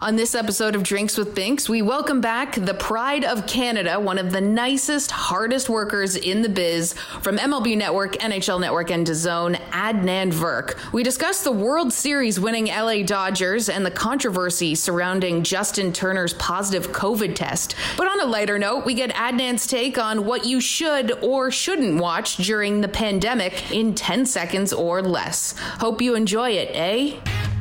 On this episode of Drinks with Binks, we welcome back the pride of Canada, one of the nicest, hardest workers in the biz from MLB Network, NHL Network, and DAZN, Adnan Virk. We discuss the World Series winning LA Dodgers and the controversy surrounding Justin Turner's positive COVID test. But on a lighter note, we get Adnan's take on what you should or shouldn't watch during the pandemic in 10 seconds or less. Hope you enjoy it, eh?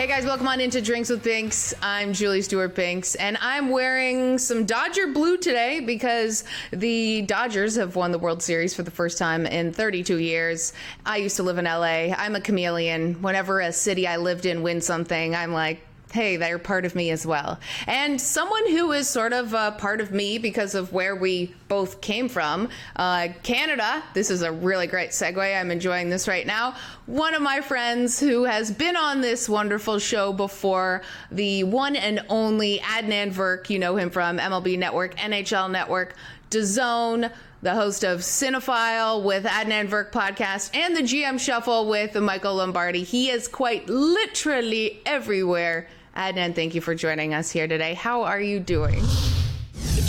Hey guys, welcome on into Drinks with Binks. I'm Julie Stewart Binks, and I'm wearing some Dodger blue today because the Dodgers have won the World Series for the first time in 32 years. I used to live in LA. I'm a chameleon. Whenever a city I lived in wins something, I'm like, hey, they're part of me as well. And someone who is sort of a part of me because of where we both came from, uh, Canada. This is a really great segue. I'm enjoying this right now. One of my friends who has been on this wonderful show before, the one and only Adnan Virk. You know him from MLB Network, NHL Network, DAZN the host of Cinephile with Adnan Virk podcast and the GM Shuffle with Michael Lombardi. He is quite literally everywhere. Adnan, thank you for joining us here today. How are you doing?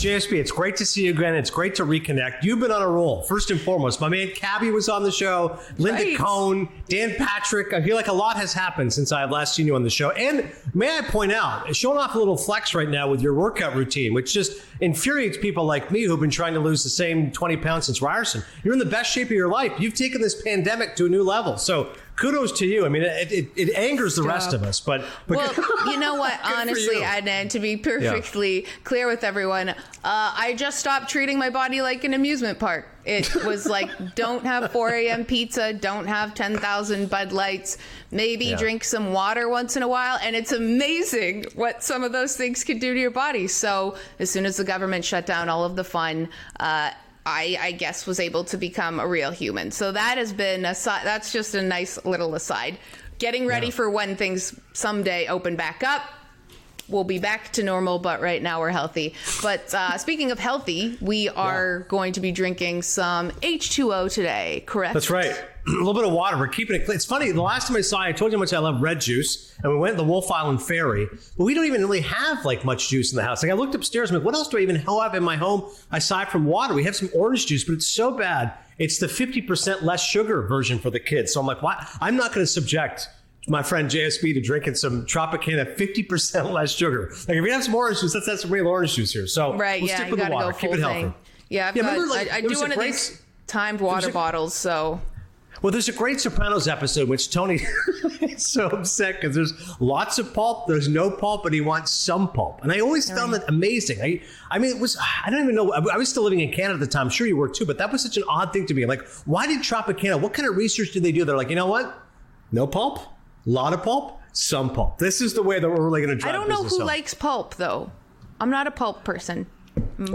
JSB, it's great to see you again. It's great to reconnect. You've been on a roll, first and foremost. My man Cabbie was on the show, Linda Right. Cohn, Dan Patrick. I feel like a lot has happened since I've last seen you on the show. And may I point out, showing off a little flex right now with your workout routine, which just infuriates people like me who've been trying to lose the same 20 pounds since Ryerson. You're in the best shape of your life. You've taken this pandemic to a new level. So kudos to you. I mean, it, it, it angers the rest of us, but, but Well, you know what? Honestly. Adnan, to be perfectly clear with everyone, uh, I just stopped treating my body like an amusement park. It was like, don't have 4 a.m. pizza, don't have 10,000 Bud Lights, maybe Yeah. drink some water once in a while. And it's amazing what some of those things can do to your body. So, as soon as the government shut down all of the fun, uh, I, I guess was able to become a real human. So that has been a that's just a nice little aside. Getting ready for when things someday open back up. We'll be back to normal, but right now we're healthy. But uh, speaking of healthy, we are going to be drinking some H2O today, correct? That's right. A little bit of water. We're keeping it clean. It's funny. The last time I saw you, I told you how much I love red juice, and we went to the Wolfe Island Ferry. But we don't even really have like much juice in the house. Like I looked upstairs, I'm like, what else do I even have in my home aside from water? We have some orange juice, but it's so bad. It's the 50% less sugar version for the kids. So I'm like, why? I'm not going to subject my friend JSB to drinking some Tropicana 50% less sugar. Like if we have some orange juice, let's have some real orange juice here. So Right, we'll yeah, stick you with the gotta water. go Keep full it healthy. thing. Yeah, I've Yeah, got, remember, like, I, I do one of great- these timed water bottles, so Well, there's a great Sopranos episode which Tony is so upset because there's lots of pulp, there's no pulp, but he wants some pulp. And I always found that amazing. I, I mean, it was, I don't even know, I I was still living in Canada at the time. I'm sure you were too, but that was such an odd thing to me. Like, why did Tropicana, what kind of research did they do? They're like, you know what? No pulp, a lot of pulp, some pulp. This is the way that we're really going to I don't know who home. likes pulp though. I'm not a pulp person.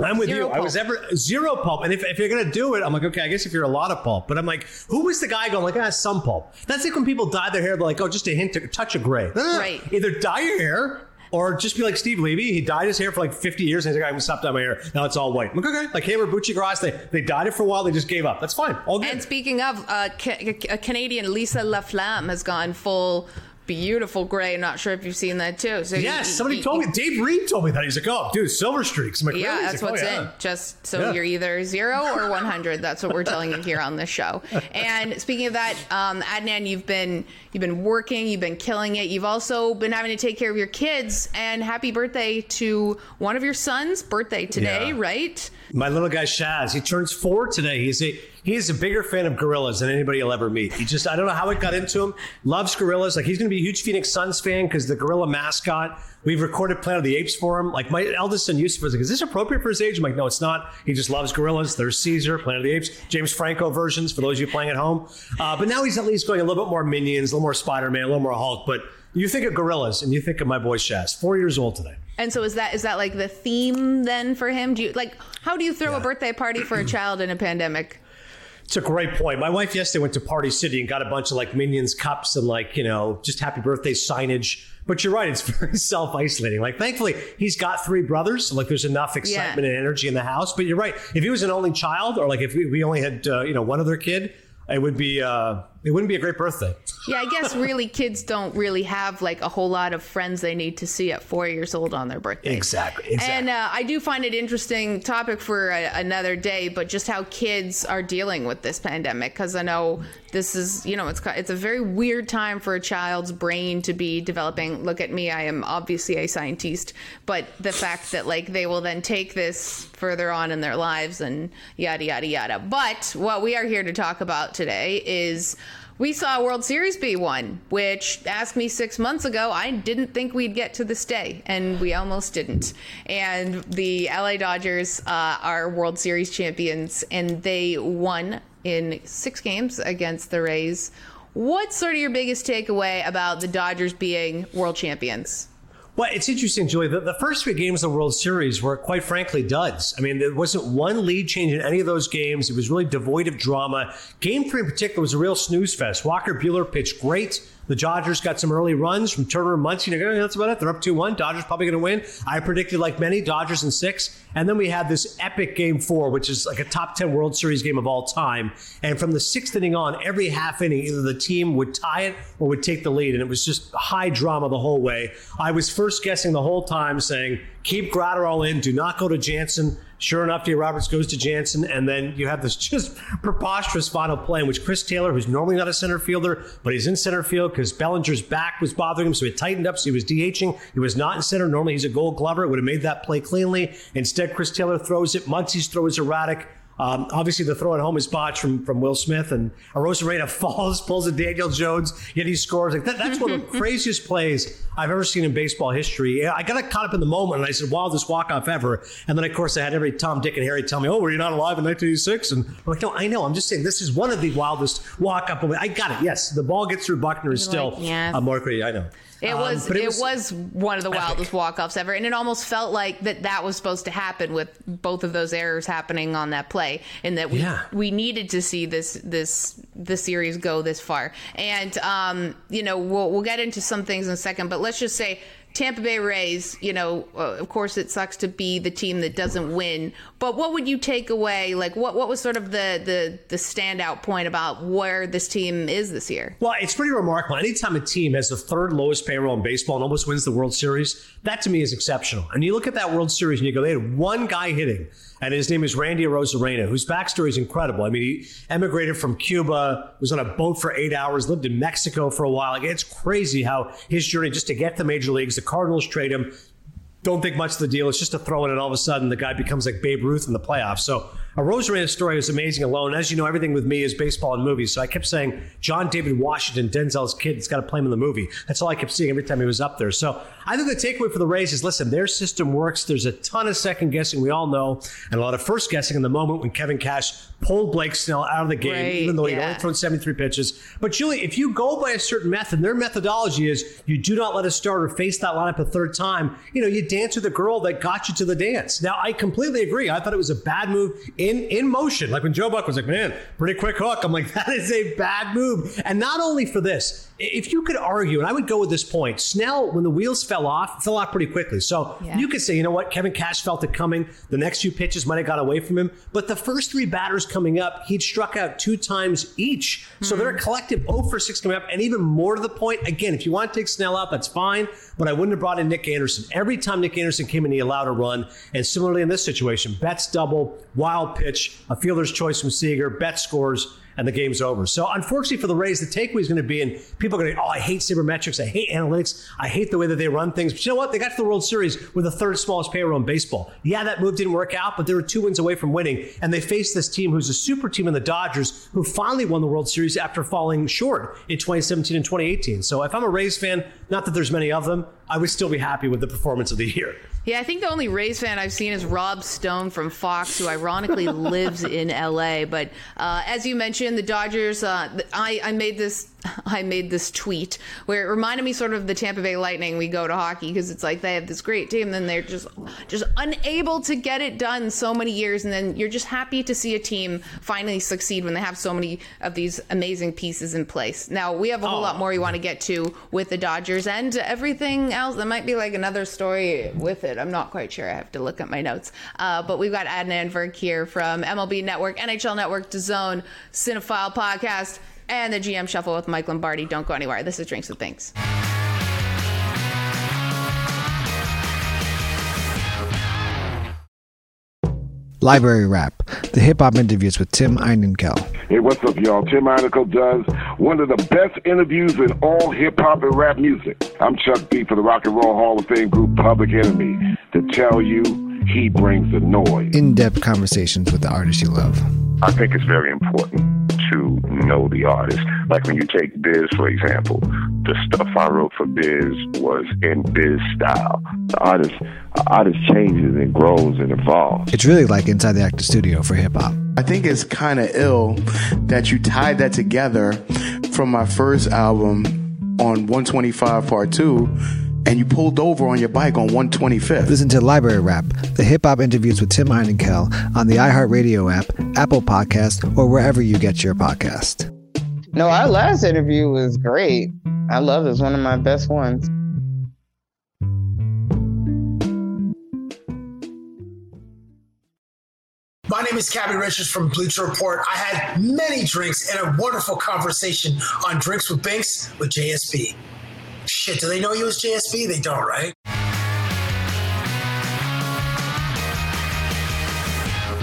I'm with Zero you. I was ever zero pulp. And if, if you're going to do it, I'm like, okay, I guess if you're a lot of pulp. But I'm like, who was the guy going like, ah, some pulp? That's like when people dye their hair, they're like, oh, just a hint, a touch of gray. No. Right. Either dye your hair or just be like Steve Levy. He dyed his hair for like 50 years and he's like, I'm to stop dyeing my hair. Now it's all white. I'm like, okay. Like or Buccigross, they, they dyed it for a while. They just gave up. That's fine. All good. And speaking of, uh, ca- a Canadian Lisa Laflamme has gone full beautiful gray. I'm not sure if you've seen that too. So yes, somebody told me. Dave Reed told me that. He's like, oh, dude, silver streaks. I'm like, Yeah, really? That's like, what's oh, yeah. in. Just so Yeah. you're either zero or 100. That's what we're telling you here on this show. And speaking of that, um, Adnan, you've been you've been working, you've been killing it. You've also been having to take care of your kids. And happy birthday to one of your sons' birthday today, Yeah. right? My little guy Shaz, he turns four today. He's a he's a bigger fan of gorillas than anybody you'll ever meet. He just I don't know how it got into him. Loves gorillas. Like he's going to be a huge Phoenix Suns fan because the gorilla mascot. We've recorded Planet of the Apes for him. Like my eldest son Yusuf was like, "Is this appropriate for his age?" I'm like, "No, it's not." He just loves gorillas. There's Caesar, Planet of the Apes, James Franco versions for those of you playing at home. Uh, but now he's at least going a little bit more Minions, a little more Spider Man, a little more Hulk. But you think of gorillas and you think of my boy Shaz, four years old today. And so is that is that like the theme then for him? Do you like how do you throw Yeah. a birthday party for a child in a pandemic? It's a great point. My wife yesterday went to Party City and got a bunch of like Minions cups and like, you know, just happy birthday signage. But you're right, it's very self isolating. Like, thankfully, he's got three brothers. So, like, there's enough excitement and energy in the house. But you're right. If he was an only child or like if we, we only had, uh, you know, one other kid, it would be, uh, it wouldn't be a great birthday. Yeah, I guess really kids don't really have like a whole lot of friends they need to see at four years old on their birthday. Exactly. exactly. And uh, I do find it interesting topic for a, another day, but just how kids are dealing with this pandemic because I know this is you know it's it's a very weird time for a child's brain to be developing. Look at me, I am obviously a scientist, but the fact that like they will then take this further on in their lives and yada yada yada. But what we are here to talk about today is. We saw World Series be won, which asked me six months ago, I didn't think we'd get to this day, and we almost didn't. And the LA Dodgers uh, are World Series champions, and they won in six games against the Rays. What's sort of your biggest takeaway about the Dodgers being world champions? Well, it's interesting, Julie. The, the first three games of the World Series were, quite frankly, duds. I mean, there wasn't one lead change in any of those games. It was really devoid of drama. Game three in particular was a real snooze fest. Walker Buehler pitched great. The Dodgers got some early runs from Turner and Muncy. That's about it. They're up 2 1. Dodgers probably going to win. I predicted, like many, Dodgers in six. And then we had this epic game four, which is like a top 10 World Series game of all time. And from the sixth inning on, every half inning, either the team would tie it or would take the lead. And it was just high drama the whole way. I was first guessing the whole time saying, keep Graterol in, do not go to Jansen. Sure enough, D. Roberts goes to Jansen, and then you have this just preposterous final play in which Chris Taylor, who's normally not a center fielder, but he's in center field because Bellinger's back was bothering him, so he tightened up, so he was DHing. He was not in center. Normally he's a gold glover, It would have made that play cleanly. Instead, Chris Taylor throws it. Muncy's throw is erratic. Um, obviously, the throw at home is botched from, from Will Smith, and Arozarena falls, pulls a Daniel Jones, yet he scores. Like that, that's one of the craziest plays I've ever seen in baseball history. I got caught up in the moment, and I said, "Wildest walk off ever." And then, of course, I had every Tom, Dick, and Harry tell me, "Oh, were you not alive in 1986?" And I'm like, "No, I know. I'm just saying this is one of the wildest walk up. I got it. Yes, the ball gets through Buckner is You're still like, yes. a more crazy. I know. It Um, was, but it was one of the wildest walk-offs ever, and it almost felt like that that was supposed to happen with both of those errors happening on that play, and that we Yeah. we needed to see this this the series go this far. And um, you know, we'll we'll get into some things in a second, but let's just say. Tampa Bay Rays, you know, uh, of course it sucks to be the team that doesn't win, but what would you take away? Like what what was sort of the the the standout point about where this team is this year? Well, it's pretty remarkable. Anytime a team has the third lowest payroll in baseball and almost wins the World Series, that to me is exceptional. And you look at that World Series and you go, they had one guy hitting, and his name is Randy Arozarena, whose backstory is incredible. I mean, he emigrated from Cuba, was on a boat for eight hours, lived in Mexico for a while. Like, it's crazy how his journey just to get to the major leagues, the Cardinals trade him. Don't think much of the deal. It's just a throw in, and all of a sudden the guy becomes like Babe Ruth in the playoffs. So Arozarena story is amazing alone. As you know, everything with me is baseball and movies. So I kept saying John David Washington, Denzel's kid, has got to play him in the movie. That's all I kept seeing every time he was up there. So I think the takeaway for the Rays is listen, their system works. There's a ton of second guessing, we all know, and a lot of first guessing in the moment when Kevin Cash pulled Blake Snell out of the game, Right, even though he'd only thrown 73 pitches. But Julie, if you go by a certain method, their methodology is you do not let a starter face that lineup a third time. You know, you dance with the girl that got you to the dance. Now, I completely agree. I thought it was a bad move in in motion. Like when Joe Buck was like, "Man, pretty quick hook." I'm like, that is a bad move. And not only for this. If you could argue, and I would go with this point, Snell, when the wheels fell off, fell off pretty quickly. So Yeah. you could say, you know what, Kevin Cash felt it coming. The next few pitches might have got away from him. But the first three batters coming up, he'd struck out two times each. So they're a hmm. collective 0 for 6 coming up. And even more to the point, again, if you want to take Snell out, that's fine. But I wouldn't have brought in Nick Anderson. Every time Nick Anderson came in, he allowed a run. And similarly in this situation, Betts double, wild pitch, a fielder's choice from Seager, Betts scores and the game's over. So unfortunately for the Rays, the takeaway is going to be, and people are going to, oh, I hate sabermetrics, I hate analytics, I hate the way that they run things. But you know what? They got to the World Series with the third smallest payroll in baseball. Yeah, that move didn't work out, but they were two wins away from winning, and they faced this team who's a super team in the Dodgers, who finally won the World Series after falling short in 2017 and 2018. So if I'm a Rays fan, not that there's many of them, I would still be happy with the performance of the year. Yeah, I think the only Rays fan I've seen is Rob Stone from Fox, who ironically lives in LA. But uh, as you mentioned, the Dodgers. Uh, I, I made this. I made this tweet where it reminded me sort of the Tampa Bay Lightning. We go to hockey because it's like they have this great team, then they're just just unable to get it done so many years, and then you're just happy to see a team finally succeed when they have so many of these amazing pieces in place. Now we have a whole lot more we want to get to with the Dodgers and everything else. There might be like another story with it. I'm not quite sure. I have to look at my notes. Uh, but we've got Adnan Virk here from MLB Network, NHL Network, DAZN, Cinephile Podcast, and the GM Shuffle with Mike Lombardi. Don't go anywhere. This is Drinks with Binks. Library Rap, the hip hop interviews with Tim Einenkel. Hey, what's up, y'all? Tim Article does one of the best interviews in all hip hop and rap music. I'm Chuck D for the Rock and Roll Hall of Fame group Public Enemy to tell you he brings the noise. In depth conversations with the artists you love. I think it's very important to know the artist. Like when you take Biz, for example, the stuff I wrote for Biz was in Biz style. The artist, the artist changes and grows and evolves. It's really like inside the actor studio for hip hop. I think it's kind of ill that you tied that together from my first album on 125 Part 2 and you pulled over on your bike on 125th. Listen to Library Rap, the hip hop interviews with Tim Einenkel on the iHeartRadio app, Apple Podcast, or wherever you get your podcast. No, our last interview was great. I love it. It's one of my best ones. My name is Cabbie Richards from Bleacher Report. I had many drinks and a wonderful conversation on Drinks with Binks with JSB. Shit, do they know you as JSB? They don't, right?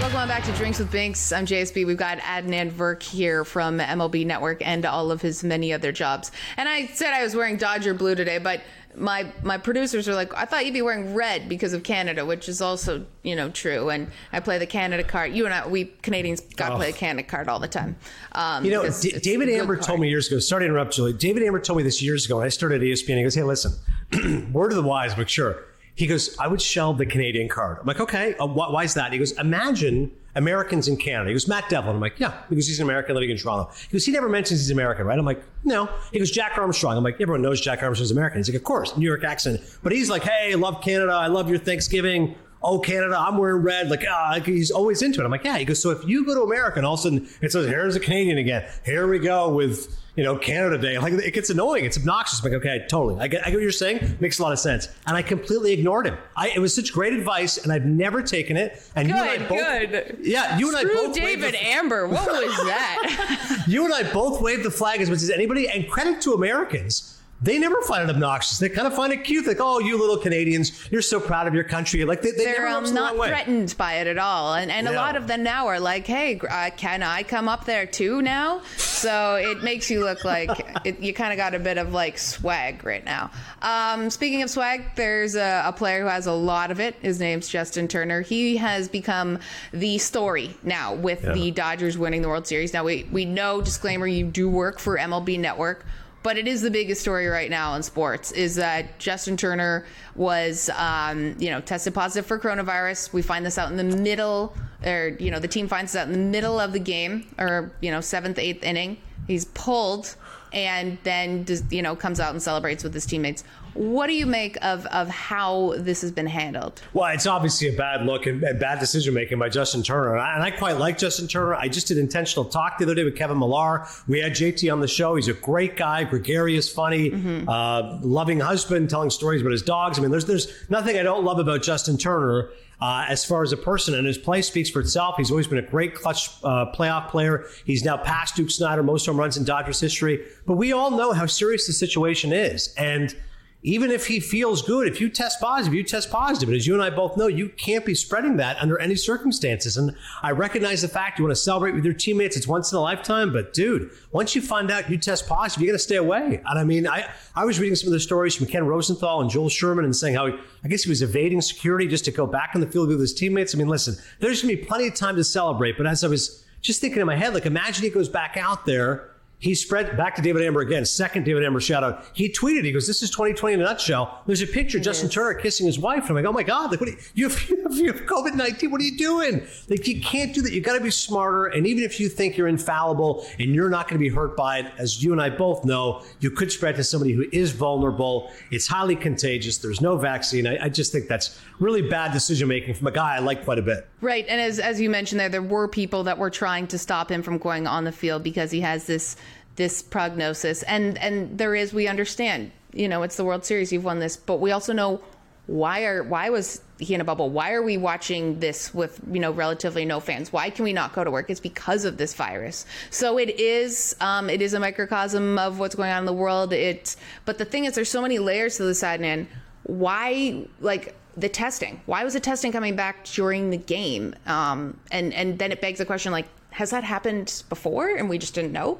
Welcome back to Drinks with Binks. I'm JSB. We've got Adnan Virk here from MLB Network and all of his many other jobs. And I said I was wearing Dodger blue today, but my my producers are like, I thought you'd be wearing red because of Canada, which is also you know true. And I play the Canada card. You and I, we Canadians got to play the Canada card all the time. Um, You know, D- David Amber told me years ago. Sorry to interrupt, Julie. David Amber told me this years ago. And I started at ESPN. He goes, "Hey, listen, word of the wise, but sure." He goes, "I would shelve the Canadian card." I'm like, "Okay, uh, wh- why is that?" He goes, "Imagine Americans in Canada." He goes, "Matt Devlin." I'm like, "Yeah," because he's an American living in Toronto. He goes, "He never mentions he's American, right?" I'm like, "No." He goes, "Jack Armstrong." I'm like, "Everyone knows Jack Armstrong's American." He's like, "Of course, New York accent," but he's like, "Hey, I love Canada. I love your Thanksgiving." oh Canada, I'm wearing red. Like ah, like, he's always into it. I'm like, yeah. He goes, so if you go to America and all of a sudden it says, here's a Canadian again. Here we go with you know Canada Day. Like it gets annoying. It's obnoxious. I'm like, okay, totally. I get, I get what you're saying. Makes a lot of sense. And I completely ignored him. I, it was such great advice, and I've never taken it. And you and I both, good. yeah, you and I both David the- Amber. What was that? you and I both waved the flag as much as anybody, and credit to Americans. They never find it obnoxious. They kind of find it cute. Like, oh, you little Canadians, you're so proud of your country. Like, they, they They're never um, not threatened by it at all, and and a lot of them now are like, "Hey, uh, can I come up there too now?" So it makes you look like it, you kind of got a bit of like swag right now. Um, speaking of swag, there's a, a player who has a lot of it. His name's Justin Turner. He has become the story now with the Dodgers winning the World Series. Now we we know disclaimer, you do work for MLB Network. But it is the biggest story right now in sports is that Justin Turner was, um, you know, tested positive for coronavirus. We find this out in the middle, or you know, the team finds this out in the middle of the game, or you know, seventh, eighth inning. He's pulled, and then just, you know comes out and celebrates with his teammates. What do you make of of how this has been handled? Well, it's obviously a bad look and, and bad decision making by Justin Turner. And I, and I quite like Justin Turner. I just did intentional talk the other day with Kevin Millar. We had JT on the show. He's a great guy, gregarious, funny, uh, loving husband, telling stories about his dogs. I mean, there's there's nothing I don't love about Justin Turner. Uh, as far as a person, and his play speaks for itself. He's always been a great clutch uh, playoff player. He's now passed Duke Snider, most home runs in Dodgers history. But we all know how serious the situation is. And even if he feels good, if you test positive, you test positive. And as you and I both know, you can't be spreading that under any circumstances. And I recognize the fact you want to celebrate with your teammates. It's once in a lifetime. But dude, once you find out you test positive, you got to stay away. And I mean, I, I was reading some of the stories from Ken Rosenthal and Joel Sherman and saying how he, I guess he was evading security just to go back on the field with his teammates. I mean, listen, there's going to be plenty of time to celebrate. But as I was just thinking in my head, like imagine he goes back out there he spread back to David Amber again. Second David Amber shout out. He tweeted, he goes, This is 2020 in a nutshell. There's a picture of Justin Turner kissing his wife. And I'm like, Oh my God, like, what you, you, have, you have COVID 19. What are you doing? Like, you can't do that. You got to be smarter. And even if you think you're infallible and you're not going to be hurt by it, as you and I both know, you could spread to somebody who is vulnerable. It's highly contagious. There's no vaccine. I, I just think that's really bad decision making from a guy I like quite a bit. Right, and as as you mentioned there, there were people that were trying to stop him from going on the field because he has this this prognosis, and and there is we understand, you know, it's the World Series, you've won this, but we also know why are why was he in a bubble? Why are we watching this with you know relatively no fans? Why can we not go to work? It's because of this virus. So it is um, it is a microcosm of what's going on in the world. It but the thing is, there's so many layers to this, Adnan. Why like the testing? Why was the testing coming back during the game? Um, and and then it begs the question like, has that happened before and we just didn't know?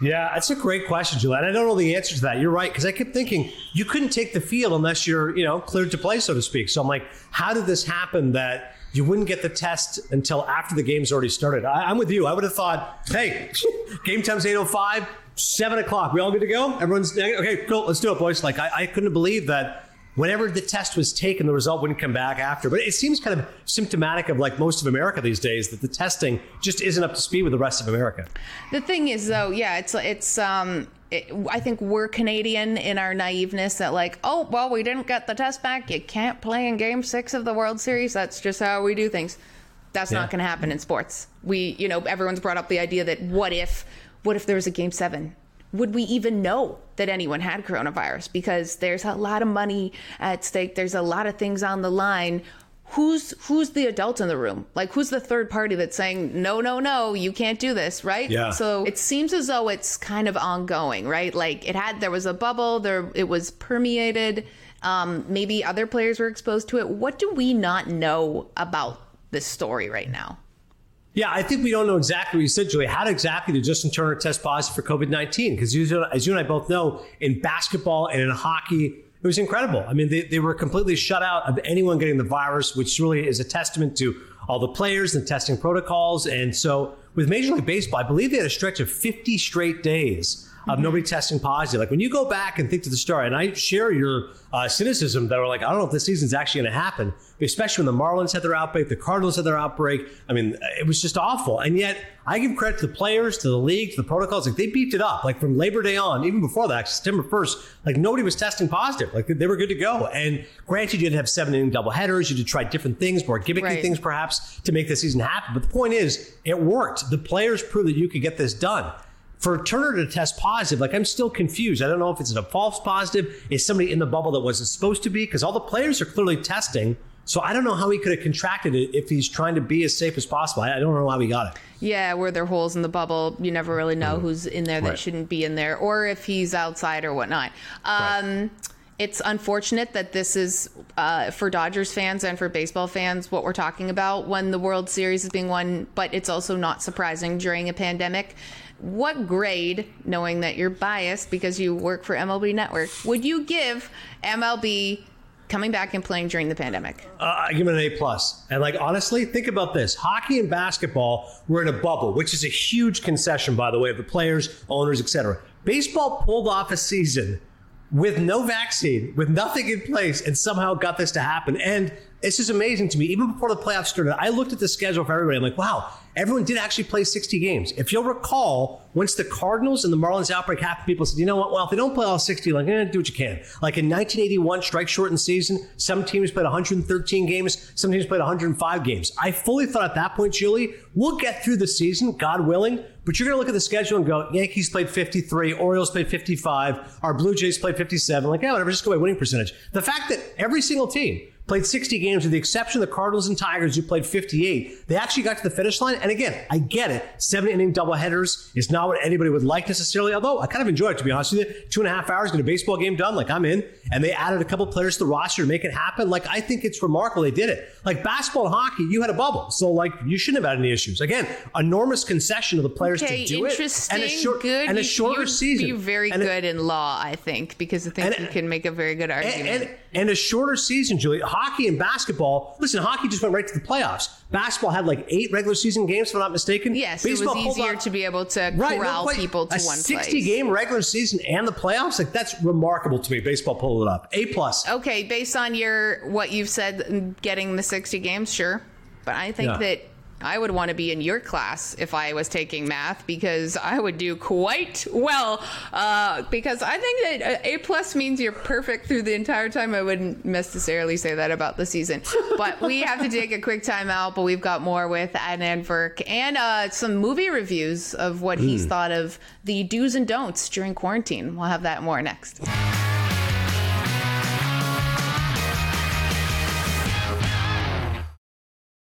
Yeah, that's a great question, Juliet. I don't know the answer to that. You're right because I kept thinking you couldn't take the field unless you're, you know, cleared to play, so to speak. So I'm like, how did this happen that you wouldn't get the test until after the game's already started? I, am with you. I would have thought, hey, game time's 8:05, seven o'clock. We all good to go? Everyone's okay. Cool. Let's do it, boys. Like I, I couldn't believe that whenever the test was taken, the result wouldn't come back after. But it seems kind of symptomatic of like most of America these days that the testing just isn't up to speed with the rest of America. The thing is, though, yeah, it's it's. um it, I think we're Canadian in our naiveness that like, oh well, we didn't get the test back. You can't play in Game Six of the World Series. That's just how we do things. That's Yeah. not going to happen in sports. We, you know, everyone's brought up the idea that what if, what if there was a Game Seven? Would we even know that anyone had coronavirus? Because there's a lot of money at stake. There's a lot of things on the line. Who's who's the adult in the room? Like who's the third party that's saying no, no, no, you can't do this, right? Yeah. So it seems as though it's kind of ongoing, right? Like it had there was a bubble, there it was permeated. Um, maybe other players were exposed to it. What do we not know about this story right now? Yeah, I think we don't know exactly what you said, Julie. How exactly did Justin Turner test positive for COVID 19? Because as you and I both know, in basketball and in hockey, it was incredible. I mean, they, they were completely shut out of anyone getting the virus, which really is a testament to all the players and testing protocols. And so with Major League Baseball, I believe they had a stretch of 50 straight days of nobody testing positive. Like when you go back and think to the story, and I share your uh, cynicism that are like, I don't know if this season's actually going to happen, especially when the Marlins had their outbreak, the Cardinals had their outbreak. I mean, it was just awful. And yet, I give credit to the players, to the league, to the protocols. Like they beefed it up. Like from Labor Day on, even before that, September 1st, like nobody was testing positive. Like they were good to go. And granted, you didn't have seven inning doubleheaders. You did try different things, more gimmicky Right. things perhaps to make the season happen. But the point is, it worked. The players proved that you could get this done. For Turner to test positive, like I'm still confused. I don't know if it's a false positive. Is somebody in the bubble that wasn't supposed to be? Because all the players are clearly testing. So I don't know how he could have contracted it if he's trying to be as safe as possible. I I don't know how he got it. Yeah, were there holes in the bubble, you never really know who's in there that Right. shouldn't be in there, or if he's outside or whatnot. Um, It's unfortunate that this is uh, for Dodgers fans and for baseball fans what we're talking about when the World Series is being won, but it's also not surprising during a pandemic. What grade, knowing that you're biased because you work for MLB Network, would you give MLB coming back and playing during the pandemic? Uh, I give it an A plus. And like honestly, think about this: hockey and basketball were in a bubble, which is a huge concession, by the way, of the players, owners, etc. Baseball pulled off a season with no vaccine, with nothing in place, and somehow got this to happen. And this is amazing to me. Even before the playoffs started, I looked at the schedule for everybody. I'm like, wow, everyone did actually play 60 games. If you'll recall, once the Cardinals and the Marlins outbreak happened, people said, you know what? Well, if they don't play all 60, like, eh, do what you can. Like in 1981, strike shortened season, some teams played 113 games, some teams played 105 games. I fully thought at that point, Julie, we'll get through the season, God willing. But you're going to look at the schedule and go, Yankees played 53, Orioles played 55, our Blue Jays played 57. Like, yeah, whatever, just go by winning percentage. The fact that every single team played 60 games with the exception of the Cardinals and Tigers who played 58. They actually got to the finish line. And again, I get it. Seven inning doubleheaders is not what anybody would like necessarily, although I kind of enjoy it, to be honest with you. Two and a half hours, get a baseball game done. Like I'm in. And they added a couple players to the roster to make it happen. Like I think it's remarkable they did it. Like basketball and hockey, you had a bubble. So like you shouldn't have had any issues. Again, enormous concession of the players Okay, to do it. And a, short, good. and a You- shorter you'd season. Be very And a- good in law, I think, because I think you can make a very good argument. and, and, and a shorter season, Julie. Hockey and basketball. Listen, hockey just went right to the playoffs. Basketball had like eight regular season games, if I'm not mistaken. yes, it Baseball was easier to be able to Right, corral no, people to a one 60 place. game regular season and the playoffs. Like that's remarkable to me. Baseball pulled it up. A plus. Okay, based on your what you've said, getting the sixty games, sure, but I think Yeah. that I would want to be in your class if I was taking math because I would do quite well. Uh, because I think that a plus means you're perfect through the entire time. I wouldn't necessarily say that about the season, but we have to take a quick time out. But we've got more with Adnan Virk and uh, some movie reviews of what he's Mm. thought of the do's and don'ts during quarantine. We'll have that more next.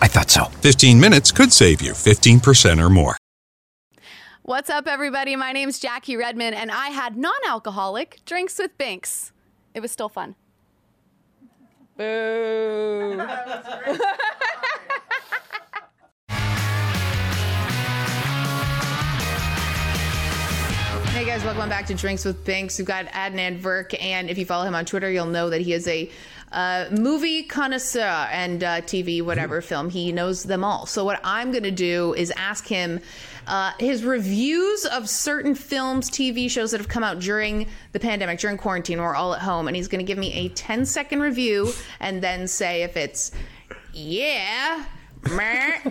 I thought so. 15 minutes could save you 15% or more. What's up, everybody? My name's Jackie Redmond, and I had non alcoholic drinks with Binks. It was still fun. Boo. Hey guys, welcome back to Drinks with Binks. We've got Adnan Virk, and if you follow him on Twitter, you'll know that he is a uh, movie connoisseur and uh, TV, whatever film. He knows them all. So, what I'm going to do is ask him uh, his reviews of certain films, TV shows that have come out during the pandemic, during quarantine. We're all at home, and he's going to give me a 10 second review and then say if it's yeah,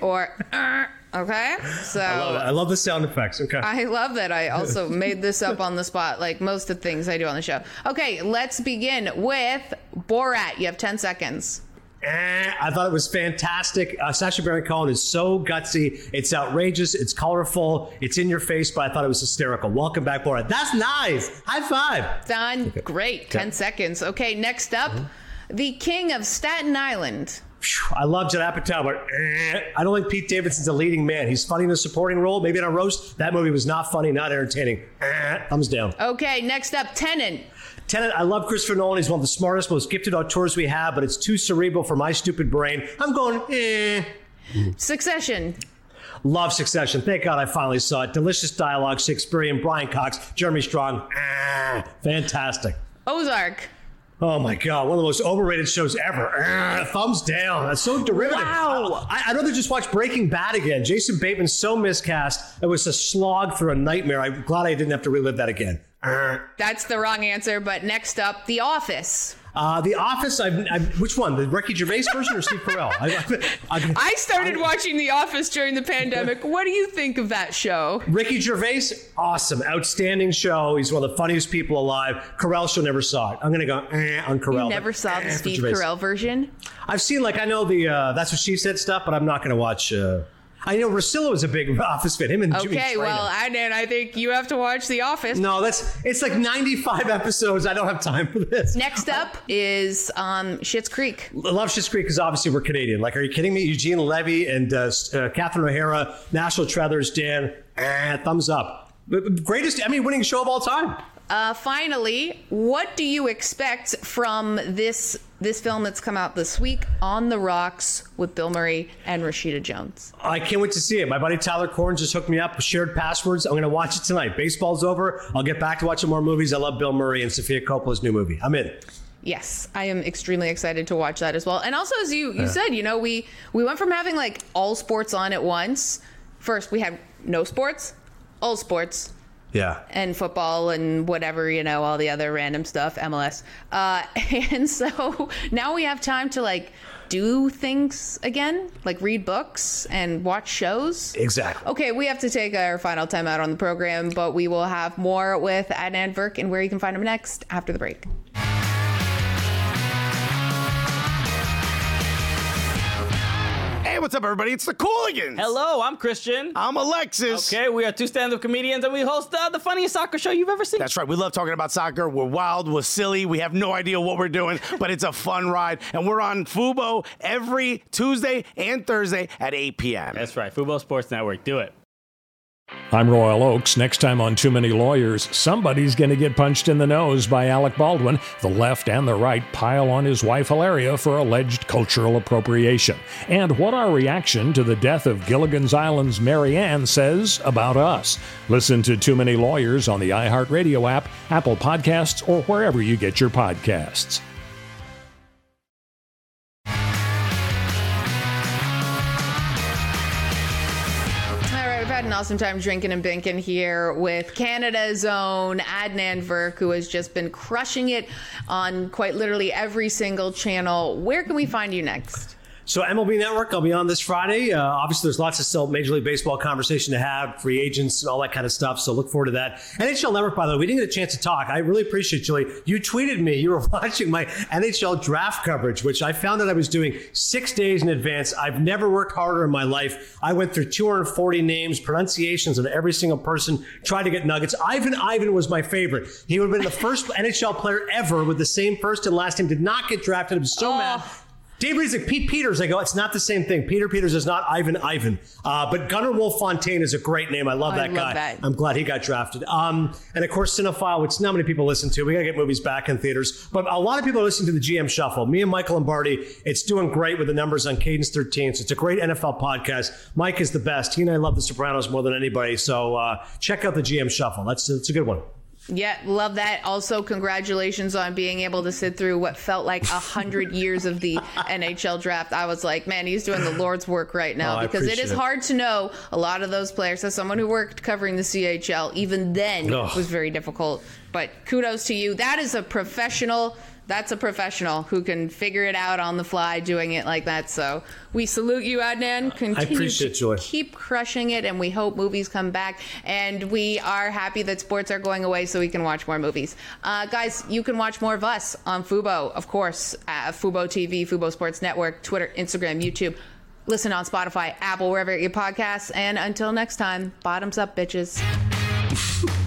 or uh, okay. So, I love it. I love the sound effects. Okay. I love that I also made this up on the spot, like most of the things I do on the show. Okay, let's begin with Borat. You have 10 seconds. Eh, I thought it was fantastic. Uh, Sacha Baron Cohen is so gutsy. It's outrageous. It's colorful. It's in your face, but I thought it was hysterical. Welcome back, Borat. That's nice. High five. Done. Great. 10 seconds. Okay, next up, the king of Staten Island. I love Judd Apatow, but eh, I don't think Pete Davidson's a leading man. He's funny in a supporting role, maybe in a roast. That movie was not funny, not entertaining. Eh, thumbs down. Okay, next up, Tenant. Tenet, I love Christopher Nolan. He's one of the smartest, most gifted auteurs we have, but it's too cerebral for my stupid brain. I'm going, eh. Succession. Love Succession. Thank God I finally saw it. Delicious dialogue, Shakespearean, Brian Cox, Jeremy Strong. Ah, fantastic. Ozark. Oh my God, one of the most overrated shows ever. Ah, thumbs down. That's so derivative. Wow. I, I'd rather just watch Breaking Bad again. Jason Bateman's so miscast. It was a slog through a nightmare. I'm glad I didn't have to relive that again. Ah. That's the wrong answer, but next up, The Office. Uh, the Office, I've, I've, which one? The Ricky Gervais version or Steve Carell? I, I, I, I started watching The Office during the pandemic. What do you think of that show? Ricky Gervais, awesome, outstanding show. He's one of the funniest people alive. Carell show never saw it. I'm gonna go eh, on Carell. You never but, saw eh, the for Steve Gervais. Carell version? I've seen like I know the uh, that's what she said stuff, but I'm not gonna watch. Uh, I know Rosillo is a big Office fan. Him and Jimmy Okay, well, Adnan, I think you have to watch The Office. no, that's it's like 95 episodes. I don't have time for this. Next up is um, Schitt's Creek. I love Schitt's Creek because obviously we're Canadian. Like, are you kidding me? Eugene Levy and uh, uh, Catherine O'Hara, National Treasures, Dan, eh, thumbs up. Greatest Emmy-winning show of all time. Uh, finally, what do you expect from this this film that's come out this week, On the Rocks, with Bill Murray and Rashida Jones. I can't wait to see it. My buddy Tyler Corn just hooked me up with shared passwords. I'm going to watch it tonight. Baseball's over. I'll get back to watching more movies. I love Bill Murray and Sofia Coppola's new movie. I'm in. Yes, I am extremely excited to watch that as well. And also, as you, you Yeah. said, you know, we we went from having like all sports on at once. First, we had no sports, all sports, Yeah. and football and whatever you know all the other random stuff mls uh, and so now we have time to like do things again like read books and watch shows Exactly. okay we have to take our final time out on the program but we will have more with adnan virk and where you can find him next after the break Hey, what's up, everybody? It's the Cooligans. Hello, I'm Christian. I'm Alexis. Okay, we are two stand-up comedians, and we host uh, the funniest soccer show you've ever seen. That's right. We love talking about soccer. We're wild. We're silly. We have no idea what we're doing, but it's a fun ride. And we're on Fubo every Tuesday and Thursday at 8 p.m. That's right. Fubo Sports Network. Do it. I'm Royal Oaks. Next time on Too Many Lawyers, somebody's going to get punched in the nose by Alec Baldwin. The left and the right pile on his wife Hilaria for alleged cultural appropriation. And what our reaction to the death of Gilligan's Island's Marianne says about us. Listen to Too Many Lawyers on the iHeartRadio app, Apple Podcasts, or wherever you get your podcasts. Had an awesome time drinking and binking here with Canada's own Adnan Verk, who has just been crushing it on quite literally every single channel. Where can we find you next? So MLB Network, I'll be on this Friday. Uh, obviously, there's lots of still Major League Baseball conversation to have, free agents and all that kind of stuff. So look forward to that. NHL Network, by the way, we didn't get a chance to talk. I really appreciate Julie. You tweeted me you were watching my NHL draft coverage, which I found that I was doing six days in advance. I've never worked harder in my life. I went through 240 names, pronunciations of every single person, tried to get nuggets. Ivan Ivan was my favorite. He would have been the first NHL player ever with the same first and last name. Did not get drafted. I was so mad. Dave like Pete Peters. I go, it's not the same thing. Peter Peters is not Ivan Ivan. Uh, but Gunnarwolfe Fontaine is a great name. I love I that love guy. that. I'm glad he got drafted. Um, and of course, Cinephile, which not many people listen to. We got to get movies back in theaters. But a lot of people are listening to the GM Shuffle. Me and Michael Lombardi, it's doing great with the numbers on Cadence 13. So it's a great NFL podcast. Mike is the best. He and I love The Sopranos more than anybody. So uh, check out the GM Shuffle. That's, that's a good one. Yeah, love that. Also, congratulations on being able to sit through what felt like a hundred years of the NHL draft. I was like, man, he's doing the Lord's work right now Oh, because it is hard to know a lot of those players. As someone who worked covering the CHL, even then it was very difficult. But kudos to you. That is a professional. That's a professional who can figure it out on the fly, doing it like that. So we salute you, Adnan. Continue appreciate it, to Joy. keep crushing it, and we hope movies come back. And we are happy that sports are going away so we can watch more movies. Uh, guys, you can watch more of us on Fubo, of course, uh, Fubo TV, Fubo Sports Network, Twitter, Instagram, YouTube. Listen on Spotify, Apple, wherever you get podcasts. And until next time, bottoms up, bitches.